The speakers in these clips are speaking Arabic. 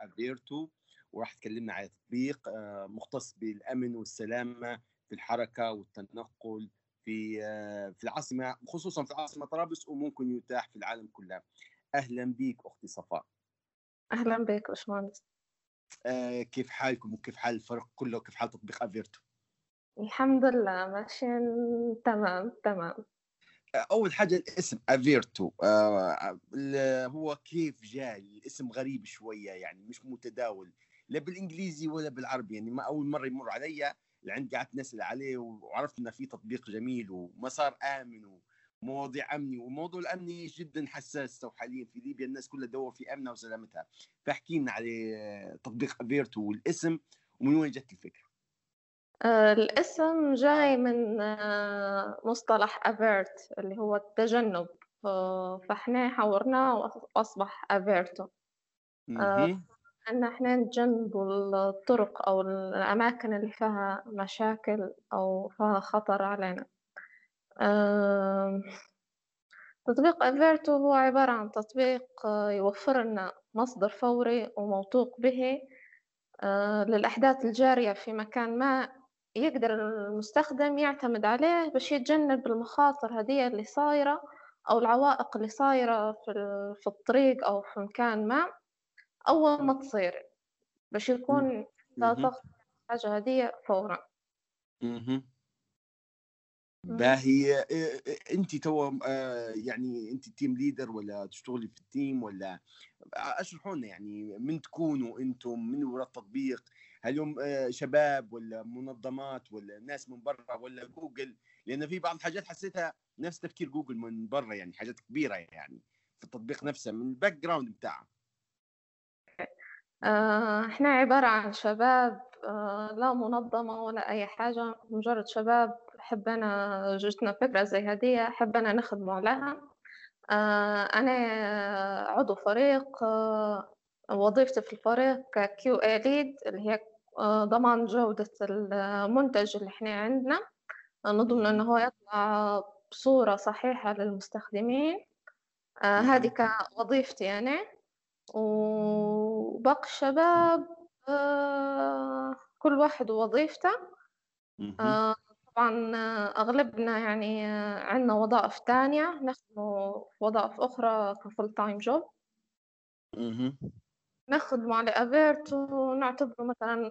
Averto وراح تكلمنا على تطبيق آه، مختص بالأمن والسلامة في الحركة والتنقل في آه، في العاصمة خصوصا في العاصمه طرابلس وممكن يتاح في العالم كله. أهلا بك أختي صفاء أهلا بك باشمهندس. آه، كيف حالكم؟ وكيف حال الفرق كله؟ وكيف حال تطبيق Averto الحمد لله ماشيين تمام تمام. أول حاجة الاسم Averto آه هو كيف جاي الاسم غريب شوية يعني مش متداول لا بالإنجليزي ولا بالعربي يعني ما أول مرة يمر علي لعند قعدت نسأل عليه وعرفت انه في تطبيق جميل ومسار آمن ومواضيع أمني وموضوع الأمني جدا حساس حاليا في ليبيا الناس كلها تدور في أمنها وسلامتها. فاحكي لنا على تطبيق Averto والاسم ومن وين جت الفكرة؟ الاسم جاي من آه، مصطلح avert اللي هو التجنب. فاحنا حورناه وأصبح Averto آه، إن إحنا نتجنب الطرق أو الأماكن اللي فيها مشاكل أو فيها خطر علينا. تطبيق Averto هو عبارة عن تطبيق يوفر لنا مصدر فوري وموثوق به للأحداث الجارية في مكان ما يقدر المستخدم يعتمد عليه باش يتجنب المخاطر هذه اللي صايرة أو العوائق اللي صايرة في, في الطريق أو في مكان ما أول ما تصير باش يكون لا ضغط حاجة هذه فورا. باهي. أنت تو آه، يعني أنت team leader ولا تشتغلي في ال team ولا اشرحوا لنا يعني من تكونوا أنتم من وراء التطبيق هل هم آه، شباب ولا منظمات ولا ناس من برا ولا جوجل؟ لأن في بعض الحاجات حسيتها نفس تفكير جوجل من برا يعني حاجات كبيرة يعني في التطبيق نفسه من ال background بتاعه. آه، إحنا عبارة عن شباب آه، لا منظمة ولا أي حاجة مجرد شباب. حبنا جتنا فكرة زي هدية حبنا نخدموا عليها. أنا عضو فريق وظيفتي في الفريق QA lead اللي هي آه، ضمان جودة المنتج اللي إحنا عندنا. نضمن إنه هو يطلع بصورة صحيحة للمستخدمين. آه، هذه كوظيفتي أنا. وباقي الشباب آه، كل واحد ووظيفته طبعا أغلبنا يعني عندنا وظائف تانية. نخدم في وظائف أخرى ك full time job نخدمه على Averto ونعتبره مثلا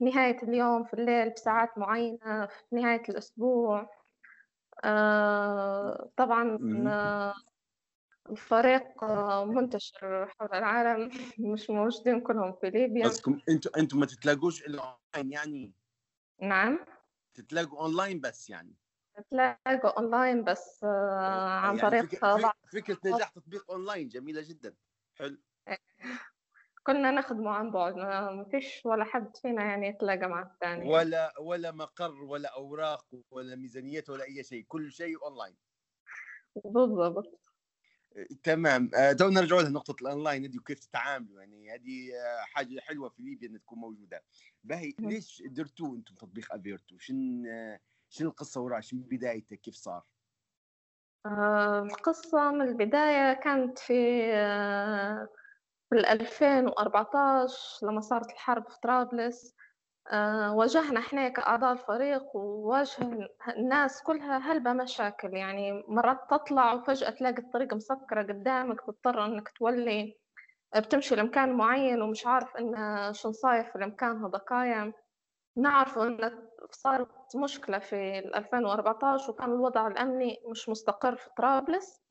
نهاية اليوم في الليل بساعات معينة في نهاية الأسبوع. آه طبعا آه الفريق آه منتشر حول العالم مش موجودين كلهم في ليبيا. قصدكم أنتوا أنتوا ما تتلاقوش إلا اونلاين يعني؟ نعم. تتلاقوا اونلاين بس يعني؟ تلاقوا اونلاين بس آه عن يعني طريق فكرة, فكرة نجاح تطبيق اونلاين جميلة جدا. حلو. كنا نخدمه عن بعد ما فيش ولا حد فينا يعني يتلاقى مع الثاني. ولا ولا مقر ولا أوراق ولا ميزانيات ولا أي شيء كل شيء اونلاين بالضبط. تمام. آه، تو نرجع لنقطة الأونلاين دي وكيف تتعاملوا. يعني هذه آه، حاجة حلوة في ليبيا أن تكون موجودة. باهي ليش درتوا أنتم تطبيق Averto شن آه، شن القصة وراه شن بدايته؟ كيف صار؟ القصة من البداية كانت في في 2014 لما صارت الحرب في طرابلس آه، واجهنا إحنا كأعضاء الفريق وواجه الناس كلها هلبة مشاكل. يعني مرات تطلع وفجأة تلاقي الطريق مسكرة قدامك تضطر إنك تولي بتمشي لمكان معين ومش عارف إن شو صاير في المكان هذاكايا نعرف إن صارت مشكلة في 2014 وكان الوضع الأمني مش مستقر في طرابلس. آه،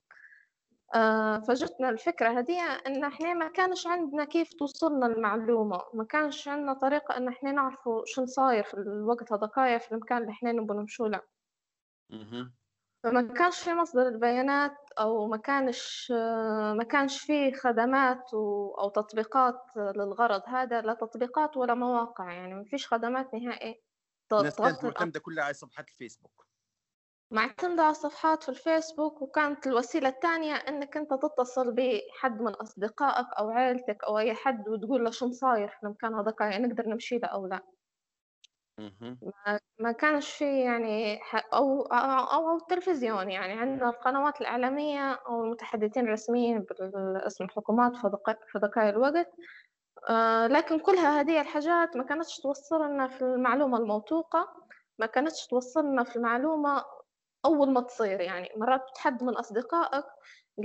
فجتنا الفكرة هذه إن إحنا ما كانش عندنا كيف توصلنا المعلومة ما كانش عندنا طريقة إن إحنا نعرفوا شو صاير في الوقت هذاكايا في المكان اللي إحنا نبغى نمشوا له. فما كانش في مصدر البيانات أو ما كانش ما كانش في خدمات أو تطبيقات للغرض هذا لا تطبيقات ولا مواقع يعني ما فيش خدمات نهائي. الناس كانت معتمدة كلها على صفحات الفيسبوك. معتمدة على الصفحات في الفيسبوك وكانت الوسيلة الثانية إنك أنت تتصل بحد من أصدقائك أو عائلتك أو أي حد وتقول له شو صاير في المكان هذاك يعني نقدر نمشي له أو لا. ما, ما كانش في يعني أو أو, أو التلفزيون يعني عندنا القنوات الإعلامية أو المتحدثين الرسميين باسم الحكومات في ذكاء الوقت. آه، لكن كلها هذه الحاجات ما كانتش توصلنا في المعلومة الموثوقة ما كانتش توصلنا في المعلومة أول ما تصير يعني. مرات حد من أصدقائك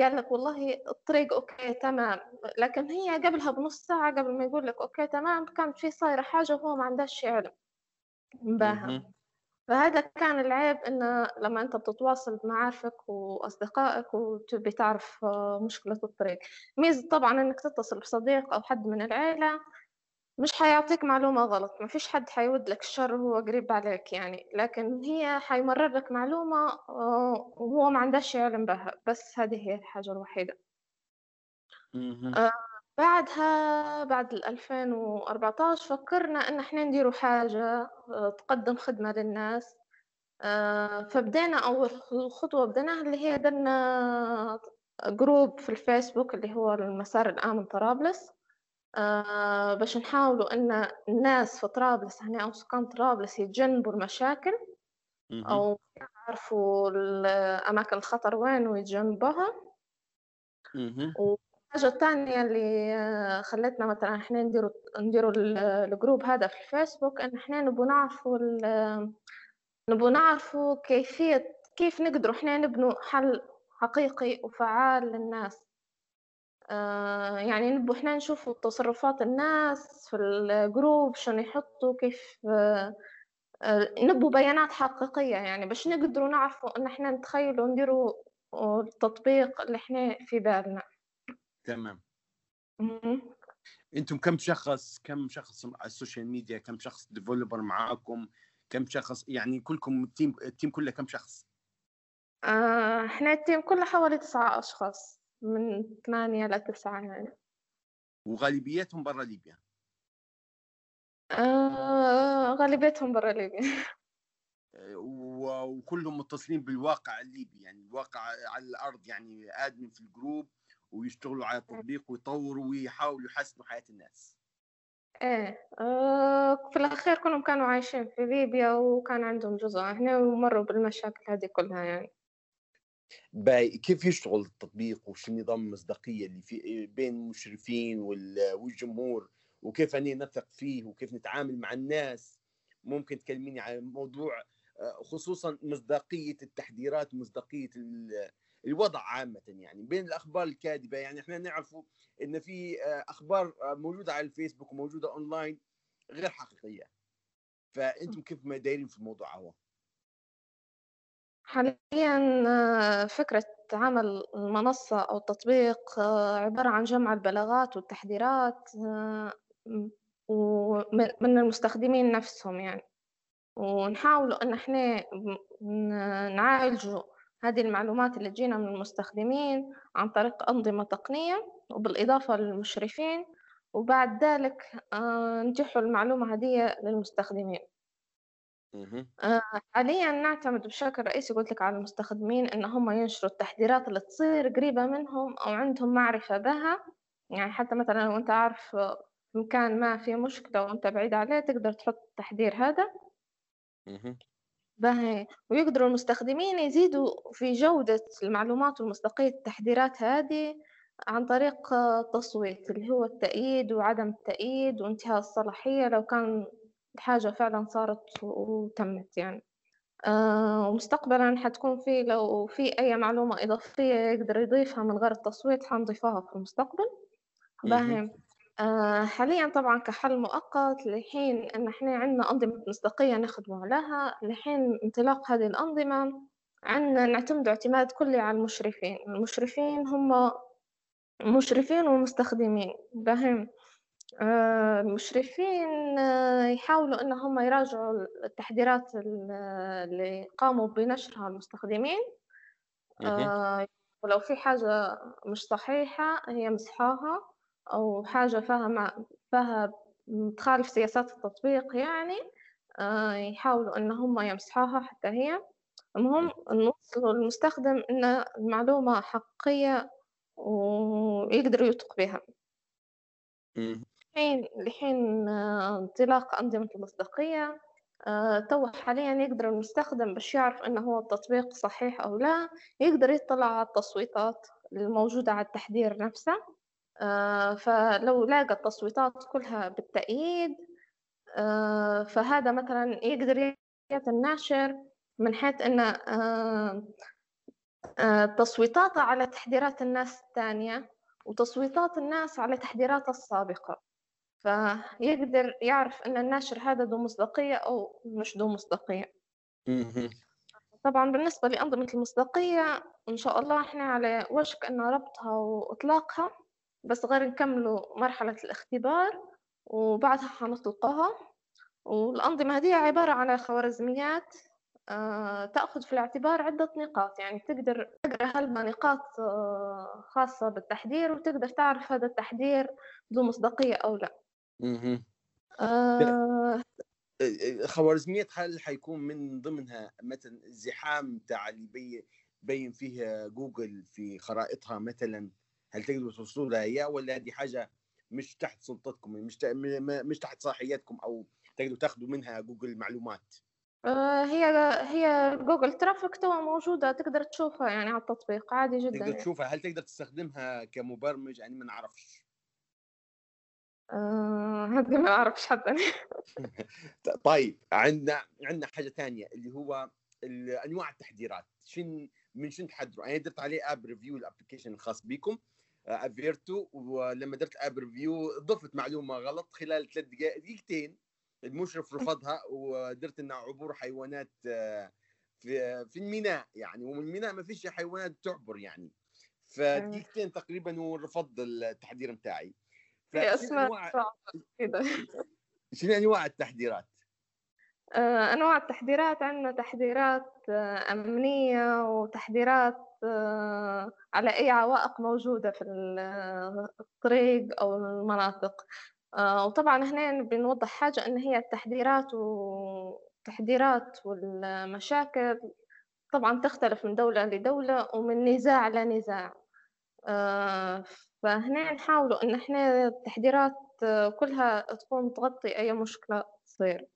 قال لك والله الطريق okay تمام. لكن هي قبلها بنص ساعة قبل ما يقول لك okay تمام كانت في صايرة حاجة وهو ما عندهش علم. باهي فهذا كان العيب إنه لما أنت بتتواصل بمعارفك وأصدقائك وتبي تعرف مشكلة الطريق. ميزة طبعا إنك تتصل بصديق أو حد من العيلة. مش حيعطيك معلومة غلط ما فيش حد حيود لك الشر وهو قريب عليك يعني لكن هي حيمرر لك معلومة آه، وهو ما عندهش علم بها بس هذه هي الحاجة الوحيدة. آه بعدها بعد 2014 فكرنا إن إحنا نديروا حاجة آه، تقدم خدمة للناس. آه فبدينا أول خطوة بديناها اللي هي درنا group في الفيسبوك اللي هو المسار الآمن طرابلس. آه باش نحاولوا أن الناس في طرابلس هنا أو سكان طرابلس يتجنبوا المشاكل أو يعرفوا الاماكن الخطر وين ويتجنبوها. والحاجة الثانية اللي آه، خلتنا مثلا إحنا نديروا نديروا ال group هذا في الفيسبوك إن إحنا نبغوا نعرفوا نبغوا نعرفوا كيفية كيف نقدروا إحنا نبنوا حل حقيقي وفعال للناس. يعني نبو إحنا نشوفوا تصرفات الناس في ال group شنو يحطوا كيف آه، آه، نبو بيانات حقيقية يعني باش نقدروا نعرفوا إن إحنا نتخيلوا نديروا التطبيق اللي إحنا في بالنا. تمام. أنتم كم شخص كم شخص على ال social media كم شخص developer معاكم؟ كم شخص يعني كلكم ال team ال team كله كم شخص؟ إحنا ال team كله حوالي تسعة أشخاص. من ثمانية لتسعة يعني. وغالبيتهم برا ليبيا؟ آه غالبيتهم برا ليبيا. وكلهم متصلين بالواقع الليبي يعني الواقع على الأرض يعني admin في ال group ويشتغلوا على التطبيق ويطوروا ويحاولوا يحسنوا حياة الناس. إيه آه في الأخير كلهم كانوا عايشين في ليبيا وكان عندهم جزء هنا ومروا بالمشاكل هذه كلها يعني. كيف يشتغل التطبيق وش نظام المصداقية اللي في بين المشرفين والجمهور وكيف أني نثق فيه وكيف نتعامل مع الناس؟ ممكن تكلميني عن موضوع آه، خصوصا مصداقية التحذيرات ومصداقيه الوضع عامة يعني بين الأخبار الكاذبة. يعني إحنا نعرفوا إن في آه، أخبار آه، موجودة على الفيسبوك وموجودة أونلاين غير حقيقية. فأنتم كيف ما دايرين في الموضوع هو؟ حاليًا آه، فكرة عمل المنصة أو التطبيق آه، عبارة عن جمع البلاغات والتحذيرات آه، من المستخدمين نفسهم يعني، ونحاولوا إن إحنا نعالجوا هذه المعلومات اللي تجينا من المستخدمين عن طريق أنظمة تقنية وبالإضافة للمشرفين، وبعد ذلك نتيحوا المعلومة هذية للمستخدمين. آه، حاليًا نعتمد بشكل رئيسي قُلت لك على المستخدمين إن هم ينشروا التحذيرات اللي تصير قريبة منهم أو عندهم معرفة بها، يعني حتى مثلًا لو أنت عارف مكان ما في مشكلة وأنت بعيد عليه تقدر تحط التحذير هذا. باهي، ويقدروا المستخدمين يزيدوا في جودة المعلومات ومصداقية التحذيرات هذه عن طريق التصويت اللي هو التأييد وعدم التأييد وانتهاء الصلاحية. لو كان الحاجة فعلًا صارت وتمت يعني، آه، ومستقبلًا حتكون في لو في أي معلومة إضافية يقدر يضيفها من غير التصويت حنضيفها في المستقبل، باهي، آه، حاليًا طبعًا كحل مؤقت لحين إن إحنا عندنا أنظمة مصداقية نخدموا عليها، لحين انطلاق هذه الأنظمة عندنا نعتمدوا اعتماد كلي على المشرفين، المشرفين هم مشرفين ومستخدمين، باهي. آه، المشرفين آه، يحاولوا إن هم يراجعوا التحذيرات اللي قاموا بنشرها المستخدمين. آه، ولو في حاجة مش صحيحة يمسحوها أو حاجة فيها فيها تخالف سياسات التطبيق يعني يحاولوا إن هم يمسحوها حتى هي. المهم نوصلوا للمستخدم إن المعلومة حقيقية ويقدر يثق بها. لحين لحين آه، انطلاق أنظمة المصداقية آه، تو حاليا يقدر المستخدم باش يعرف إنه هو التطبيق صحيح أو لا يقدر يطلع على التصويتات الموجودة على التحذير نفسه. آه، فلو لاقى التصويتات كلها بالتأييد فهذا مثلا يقدر الناشر من حيث أن تصويتاته على تحذيرات الناس الثانية وتصويتات الناس على تحذيراتها السابقة. فيقدر يعرف أن الناشر هذا ذو مصداقية أو مش ذو مصداقية. طبعا بالنسبة لأنظمة المصداقية إن شاء الله إحنا على وشك أن ربطها وإطلاقها بس غير نكملوا مرحلة الاختبار وبعدها حنطلقها. والأنظمة هذه عبارة عن خوارزميات آه، تأخذ في الاعتبار عدة نقاط. يعني تقدر تقرأ هلما نقاط آه، خاصة بالتحذير وتقدر تعرف هذا التحذير ذو مصداقية أو لا. آه. خوارزميات هل حيكون من ضمنها مثلا الزحام تاع اللي بين فيه جوجل في خرائطها مثلا؟ هل تقدروا توصلوا لها هي ولا هذه حاجة مش تحت سلطتكم مش مش تحت صلاحياتكم أو تقدروا تاخذوا منها جوجل معلومات؟ آه، هي هي Google traffic توا موجودة تقدر تشوفها يعني على التطبيق عادي جدا تقدر تشوفها هل تقدر تستخدمها كمبرمج؟ يعني ما نعرفش. آه هذه ما أعرفش حتى. طيب عندنا عندنا حاجة ثانية اللي هو أنواع التحذيرات شن من شنو تحذروا أنا درت عليه app review ال application الخاص بكم أفيرتو آه، ولما درت app review ضفت معلومة غلط خلال ثلاث دقائق دقيقتين المشرف رفضها ودرت إنها عبور حيوانات آه، في في الميناء يعني. ومن الميناء ما فيش حيوانات تعبر يعني. فدقيقتين تقريبا ورفض التحذير بتاعي. أسماء كذا شنو أنواع التحذيرات؟ آه، أنواع التحذيرات عندنا تحذيرات آه، أمنية وتحذيرات على أي عوائق موجودة في الطريق أو المناطق. آه، وطبعا هنا بنوضح حاجة إن هي التحذيرات والتحذيرات والمشاكل طبعا تختلف من دولة لدولة ومن نزاع لنزاع. آه، فهنا نحاولوا إن إحنا التحذيرات كلها تكون تغطي أي مشكلة تصير.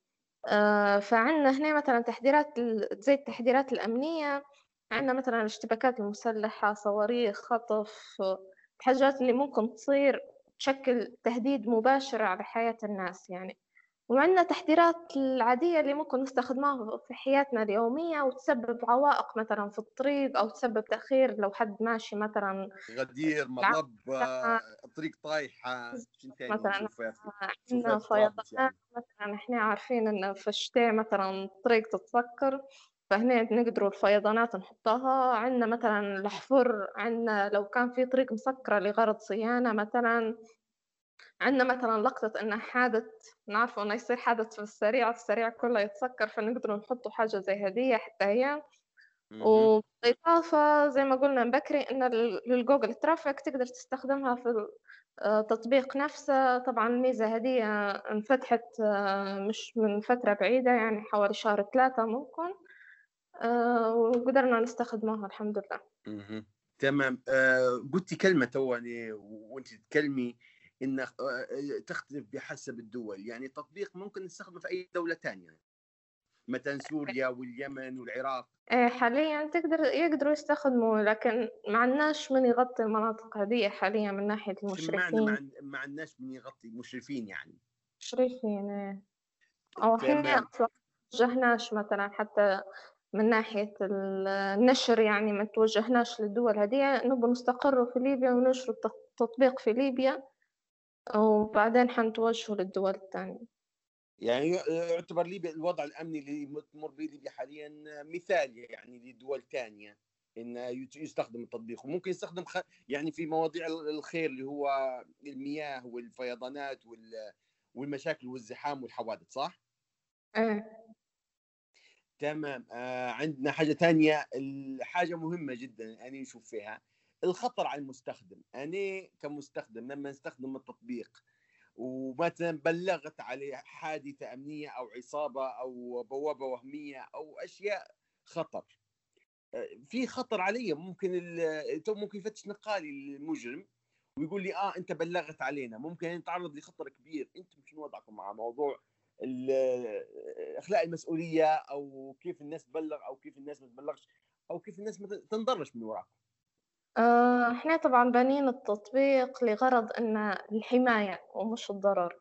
آه، فعندنا هنا مثلا تحذيرات زي التحذيرات الأمنية. عندنا مثلا الاشتباكات المسلحة صواريخ خطف الحاجات اللي ممكن تصير تشكل تهديد مباشر على حياة الناس. يعني وعندنا تحذيرات العادية اللي ممكن نستخدمها في حياتنا اليومية وتسبب عوائق مثلا في الطريق أو تسبب تأخير لو حد ماشي مثلا غدير مطب طريق طايحة مثلا عندنا فيضانات يعني. مثلا إحنا عارفين إن في الشتاء مثلا الطريق تتسكر فهنا نقدروا الفيضانات نحطها. عندنا مثلا الحفر عندنا لو كان في طريق مسكرة لغرض صيانة مثلا عندنا مثلا لقطة إنه حادث نعرفوا إنه يصير حادث في السريع السريع كله يتسكر فنقدروا نحطوا حاجة زي هدية حتى هي. وبالإضافة زي ما قلنا بكري إن للجوجل ترافيك تقدر تستخدمها في التطبيق نفسه. طبعا الميزة هدية انفتحت آه، مش من فترة بعيدة يعني حوالي شهر ثلاثة ممكن. آه، وقدرنا نستخدمها الحمد لله. تمام. آه قلتي كلمة تواني وأنت تتكلمي إنه آه، تختلف بحسب الدول. يعني تطبيق ممكن نستخدمه في أي دولة ثانية مثلا سوريا واليمن والعراق. إيه، حاليا تقدر يقدروا يستخدموا لكن ما عندناش من يغطي المناطق هذه حاليا من ناحية المشرفين. ما عندناش من يغطي المشرفين يعني. مشرفين إيه. أو إحنا أصلا وجهناش مثلا حتى من ناحية النشر يعني ما توجهناش للدول هذه. نبغى نستقروا في ليبيا وننشروا التطبيق في ليبيا. وبعدين حنتوجهوا للدول الثانية. يعني يعتبر ليبيا الوضع الأمني اللي تمر به ليبيا حاليا مثالي يعني لدول ثانية إن يستخدم التطبيق. وممكن يستخدم خ... يعني في مواضيع الخير اللي هو المياه والفيضانات وال... والمشاكل والزحام والحوادث صح؟ إيه. تمام. آه عندنا حاجة ثانية الحاجة مهمة جدا أنا نشوف فيها. الخطر على المستخدم. أنا كمستخدم لما استخدم التطبيق ومثلا بلغت عليه حادثة أمنية أو عصابة أو بوابة وهمية أو أشياء خطر. آه، في خطر علي. ممكن ممكن يفتش نقالي المجرم ويقول لي آه أنت بلغت علينا. ممكن نتعرض لخطر كبير. أنتم شنو وضعكم مع موضوع إخلاء المسؤولية أو كيف الناس تبلغ أو كيف الناس ما تبلغش أو كيف الناس ما تنضرش من وراك؟ آه، إحنا طبعًا بانيين التطبيق لغرض إن الحماية ومش الضرر،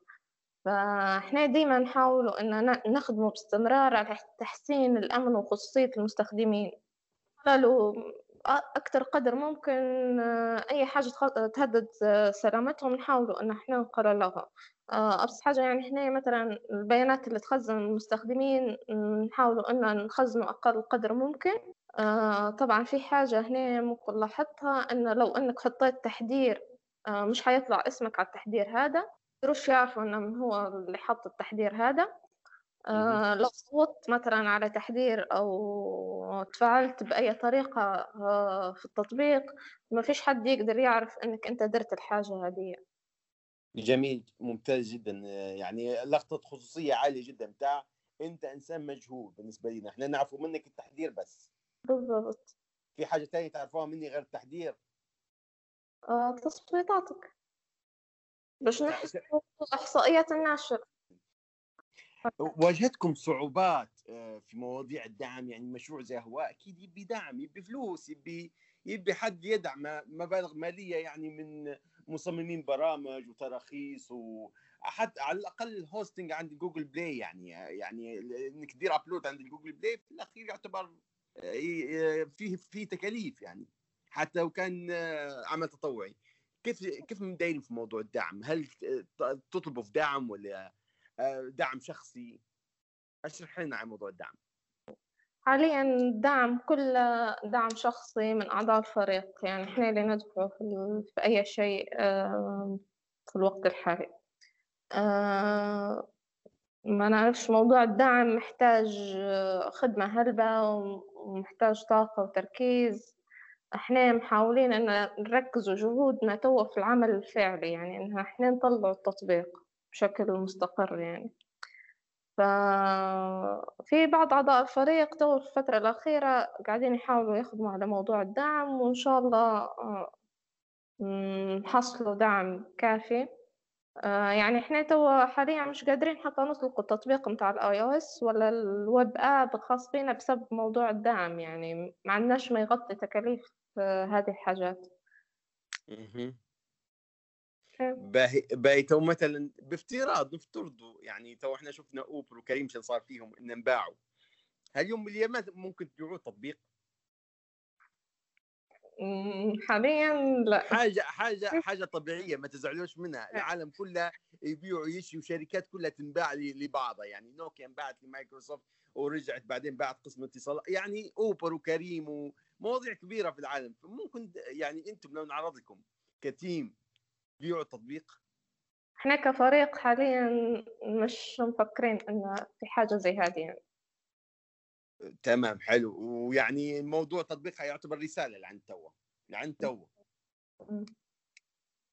فإحنا ديمًا نحاولوا إن ن باستمرار على تحسين الأمن وخصوصية المستخدمين، قالوا أ أكتر قدر ممكن آه، أي حاجة تهدد آه، سلامتهم نحاولوا إن إحنا نقللوها، آآ أبسط حاجة يعني إحنا مثلًا البيانات اللي تخزن المستخدمين نحاولوا إن نخزنوا أقل قدر ممكن. آه طبعًا في حاجة هنا ممكن لاحظتها إنه لو إنك حطيت تحذير آه مش حيطلع اسمك على التحذير هذا، ميقدروش يعرفوا إنه من هو اللي حط التحذير هذا، آه لو صوّتت مثلًا على تحذير أو تفاعلت بأي طريقة آه في التطبيق، ما فيش حد يقدر يعرف إنك أنت درت الحاجة هذية. جميل ممتاز جدا. يعني لقطة خصوصية عالية جدا. بتاع أنت إنسان مجهول بالنسبة لنا. إحنا نعرفوا منك التحذير بس. بالضبط. في حاجة تانية تعرفوها مني غير التحذير؟ آه تصويتاتك. باش نحسبوا إحصائيات الناشر. واجهتكم صعوبات آه، في مواضيع الدعم يعني مشروع زي هو أكيد يبي دعم يبي فلوس يبي يبي حد يدعم مبالغ مالية يعني من مصممين برامج وتراخيص وحتى على الأقل ال hosting عند Google Play يعني يعني إنك تدير upload عند Google Play في الأخير يعتبر فيه في تكاليف يعني حتى لو كان آه، عمل تطوعي. كيف كيف دايرين في موضوع الدعم؟ هل تطلبوا في دعم ولا آه، دعم شخصي؟ اشرح لنا عن موضوع الدعم. حاليا الدعم كله دعم شخصي من أعضاء الفريق. يعني إحنا اللي ندفع في أي شيء آه، في الوقت الحالي. آه، ما نعرفش موضوع الدعم محتاج خدمة هلبة ومحتاج طاقة وتركيز. إحنا محاولين ان نركز جهودنا توا في العمل الفعلي يعني ان إحنا نطلع التطبيق بشكل مستقر يعني. ففي بعض أعضاء الفريق تو في الفترة الأخيرة قاعدين يحاولوا يخدموا على موضوع الدعم وإن شاء الله آه، نحصلوا دعم كافي. آه، يعني إحنا توا حاليا مش قادرين حتى نطلق التطبيق متاع ال iOS ولا ال web app الخاص بينا بسبب موضوع الدعم يعني ما عندناش ما يغطي تكاليف آه، هذه الحاجات. باهي باهي توا مثلا بافتراض نفترضوا يعني توا إحنا شفنا أوبر وكريم شن صار فيهم ان انباعوا هل يوم من الأيام ممكن تبيعوا تطبيق؟ حاليا لا. حاجة حاجة حاجة طبيعية ما تزعلوش منها. العالم كله يبيعوا يشيوا شركات كلها تنباع لبعضها. يعني نوكيا انباعت لمايكروسوفت ورجعت بعدين باعت قسم اتصال يعني أوبر وكريم ومواضيع كبيرة في العالم. فممكن يعني أنتم لو نعرض لكم كتيم بيعوا التطبيق إحنا كفريق حاليا مش مفكرين ان في حاجة زي هذه. يعني. تمام حلو. ويعني موضوع تطبيق يعتبر رسالة لعند توا لعند توا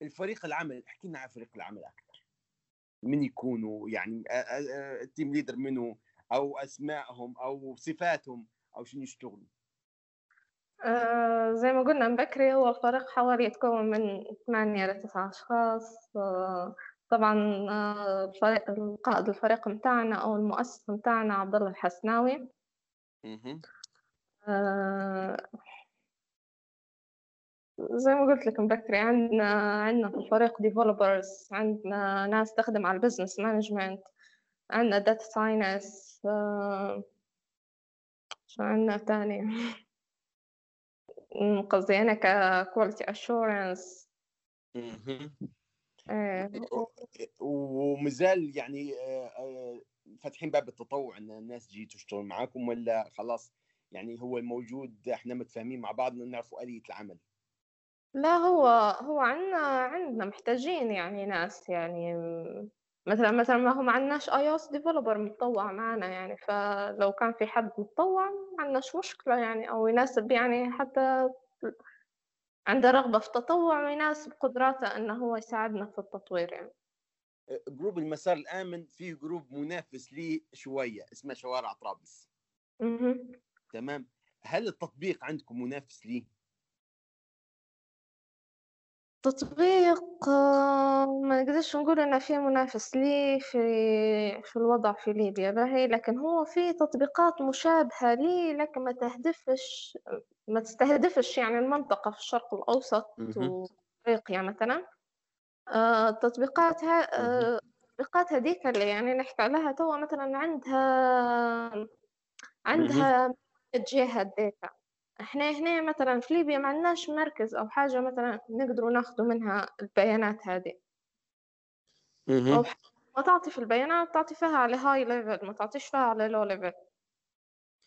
الفريق العمل احكي لنا عن فريق العمل أكثر من يكونوا يعني ال team leader منه أو أسمائهم أو صفاتهم أو شنو يشتغلوا؟ آه زي ما قلنا من بكري هو الفريق حوالي يتكون من ثمانية لتسعة أشخاص. آه طبعا الفريق القائد الفريق متاعنا أو المؤسس متاعنا عبد الله الحسناوي. آه زي ما قلت لك بكري عندنا عندنا في الفريق developers عندنا ناس تخدم على ال business management عندنا data science آه شو عندنا تاني؟ قصدي أنا ك quality assurance ومازال يعني آه، آه، فاتحين باب التطوع إن الناس تجي تشتغل معاكم ولا خلاص يعني هو الموجود إحنا متفاهمين مع بعض نعرفوا آلية العمل؟ لا هو هو عندنا عندنا محتاجين يعني ناس يعني مثلا مثلا ما هو ما عندناش iOS developer متطوع معنا يعني فلو كان في حد متطوع ما عندناش مشكلة يعني أو يناسب يعني حتى عنده رغبة في التطوع ويناسب قدراته إنه هو يساعدنا في التطوير يعني. group المسار الآمن فيه جروب منافس لي شوية اسمه شوارع طرابلس. تمام؟ هل التطبيق عندكم منافس ليه؟ تطبيق آه، ما نقدرش نقول إنه في منافس ليه في في الوضع في ليبيا باهي لكن هو في تطبيقات مشابهة ليه لكن ما تهدفش ما تستهدفش يعني المنطقة في الشرق الأوسط وأفريقيا مثلا. آه، التطبيقات ها آه، التطبيقات هذيك اللي يعني نحكي عليها توا مثلا عندها عندها جهة الداتا إحنا هنا مثلًا في ليبيا ما عندناش مركز أو حاجة مثلًا نقدروا ناخدوا منها البيانات هذه. أو ما تعطي في البيانات تعطي فيها على high level ما تعطيش فيها على low level.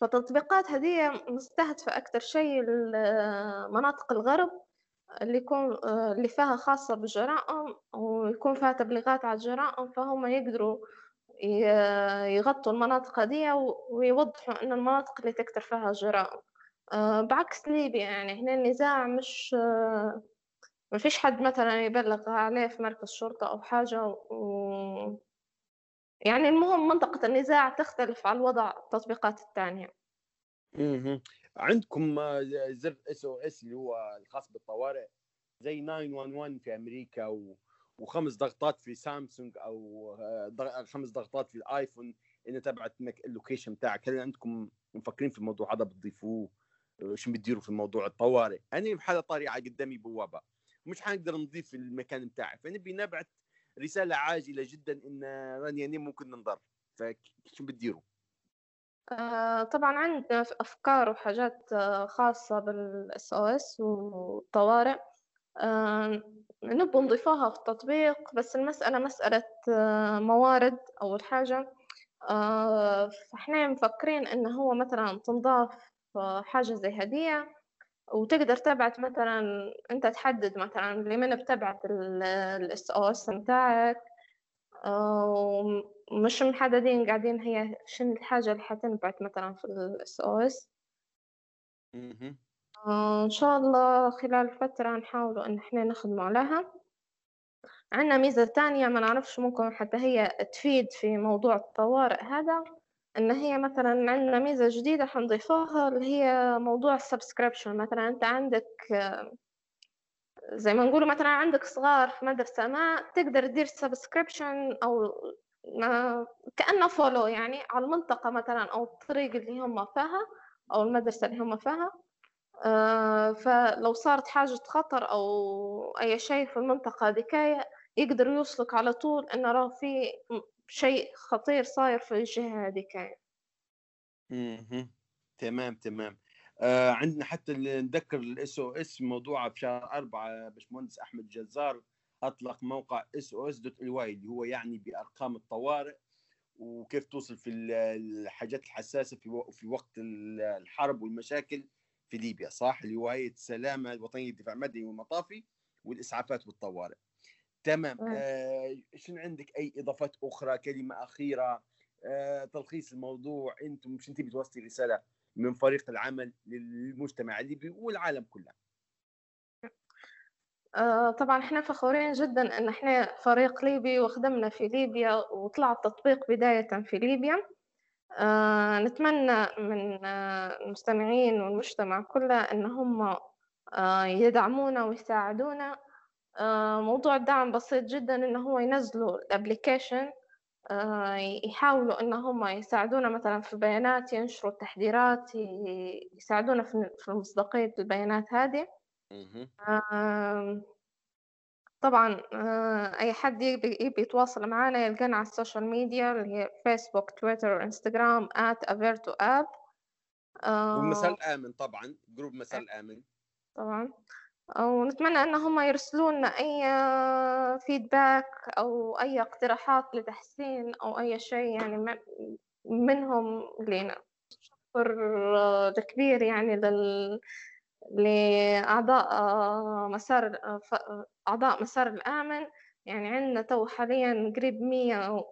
فالتطبيقات هذية مستهدفة أكتر شيء مناطق الغرب. اللي يكون اللي فيها خاصة بالجرائم ويكون فيها تبليغات على الجرائم فهم يقدروا يغطوا المناطق هذية ويوضحوا إن المناطق اللي تكتر فيها الجرائم. آه، بعكس ليبيا يعني هنا النزاع مش آه، ما فيش حد مثلا يبلغ عليه في مركز شرطة أو حاجة و... يعني المهم منطقة النزاع تختلف عن الوضع التطبيقات الثانية عندكم آه، زر SOS اللي هو الخاص بالطوارئ زي 911 في أمريكا و... وخمس ضغطات في سامسونج أو خمس ضغطات في ال iPhone إنه تبعت ال location بتاعك. هل عندكم مفكرين في الموضوع هذا بتضيفوه شو بتديروا في موضوع الطوارئ؟ أنا بحاله طارئه قدامي بوابة مش حنقدر نضيف المكان بتاعي. فنبي نبعث رسالة عاجلة جدا إن راني يعني ممكن ننضر فشو بتديروا؟ آه طبعا عندنا أفكار وحاجات آه، خاصة بال SOS والطوارئ. آه نبغى نضيفوها في التطبيق بس المسألة مسألة آه موارد أول حاجة. آه فإحنا مفكرين إن هو مثلا تنضاف حاجة زي هدية وتقدر تبعت مثلا أنت تحدد مثلا لمن بتبعت ال SOS متاعك ومش محددين قاعدين هي شنو الحاجة اللي حتنبعت مثلا في ال SOS إن شاء الله خلال فترة نحاولوا إن إحنا نخدموا عليها عندنا ميزة تانية ما نعرفش ممكن حتى هي تفيد في موضوع الطوارئ هذا إن هي مثلا عندنا ميزة جديدة حنضيفوها اللي هي موضوع ال subscription. مثلا أنت عندك زي ما نقول مثلا عندك صغار في مدرسة ما تقدر تدير subscription أو ما كأنه follow يعني على المنطقة مثلا أو الطريق اللي هم فيها أو المدرسة اللي هم فيها. آه، فلو صارت حاجة خطر أو أي شيء في المنطقة ذيك يقدر يوصلك على طول إنه راه في شيء خطير صاير في الجهة هذيك. تمام تمام. آه عندنا حتى نذكر ال SOS موضوع في شهر أربعة باشمهندس أحمد جزار أطلق موقع SOS dot LY اللي هو يعني بأرقام الطوارئ وكيف توصل في الحاجات الحساسة في في وقت الحرب والمشاكل في ليبيا صح؟ اللي هو هيئة السلامة الوطنية للدفاع المدني والمطافي والإسعافات والطوارئ. تمام. آه شنو عندك أي إضافات أخرى كلمة أخيرة؟ آه تلخيص الموضوع أنتم مش أنت بتوصلي رسالة من فريق العمل للمجتمع الليبي والعالم كله. آه طبعا إحنا فخورين جدا إن إحنا فريق ليبي وخدمنا في ليبيا وطلع التطبيق بداية في ليبيا. آه نتمنى من آه المستمعين والمجتمع كله إن هم يدعمونا ويساعدونا. موضوع الدعم بسيط جدا إن هو ينزلوا الأبليكيشن يحاولوا إن هم يساعدونا مثلا في بيانات ينشروا التحذيرات يساعدونا في مصداقية البيانات هذه. طبعا آه، أي حد يبي يتواصل معنا يلقانا على ال social media اللي هي فيسبوك تويتر انستغرام at أفيرتو app ومسار آمن طبعا group مسار آمن طبعا. ونتمنى أن هم يرسلوا لنا أي فيدباك أو أي اقتراحات لتحسين أو أي شيء يعني منهم لنا. شكر كبير يعني لل... لأعضاء مسار أعضاء مسار الآمن. يعني عندنا تو حاليا قريب مية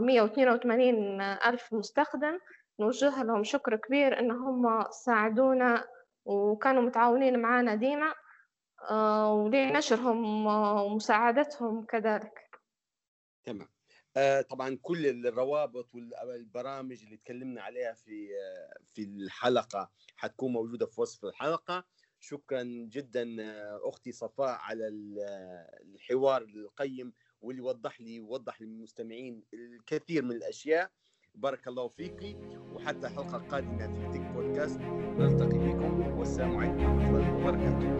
مية واثنين وثمانين ألف مستخدم. نوجه لهم شكر كبير إن هم ساعدونا وكانوا متعاونين معنا ديما. آه، ولنشرهم ومساعدتهم كذلك. تمام. آه طبعا كل الروابط والبرامج اللي تكلمنا عليها في في الحلقة حتكون موجودة في وصف الحلقة. شكرا جدا أختي صفاء على الحوار القيم واللي وضح لي ووضح للمستمعين الكثير من الأشياء. بارك الله فيك وحتى حلقة قادمة في تيك بودكاست. نلتقي بكم والسلام عليكم ورحمة الله وبركاته.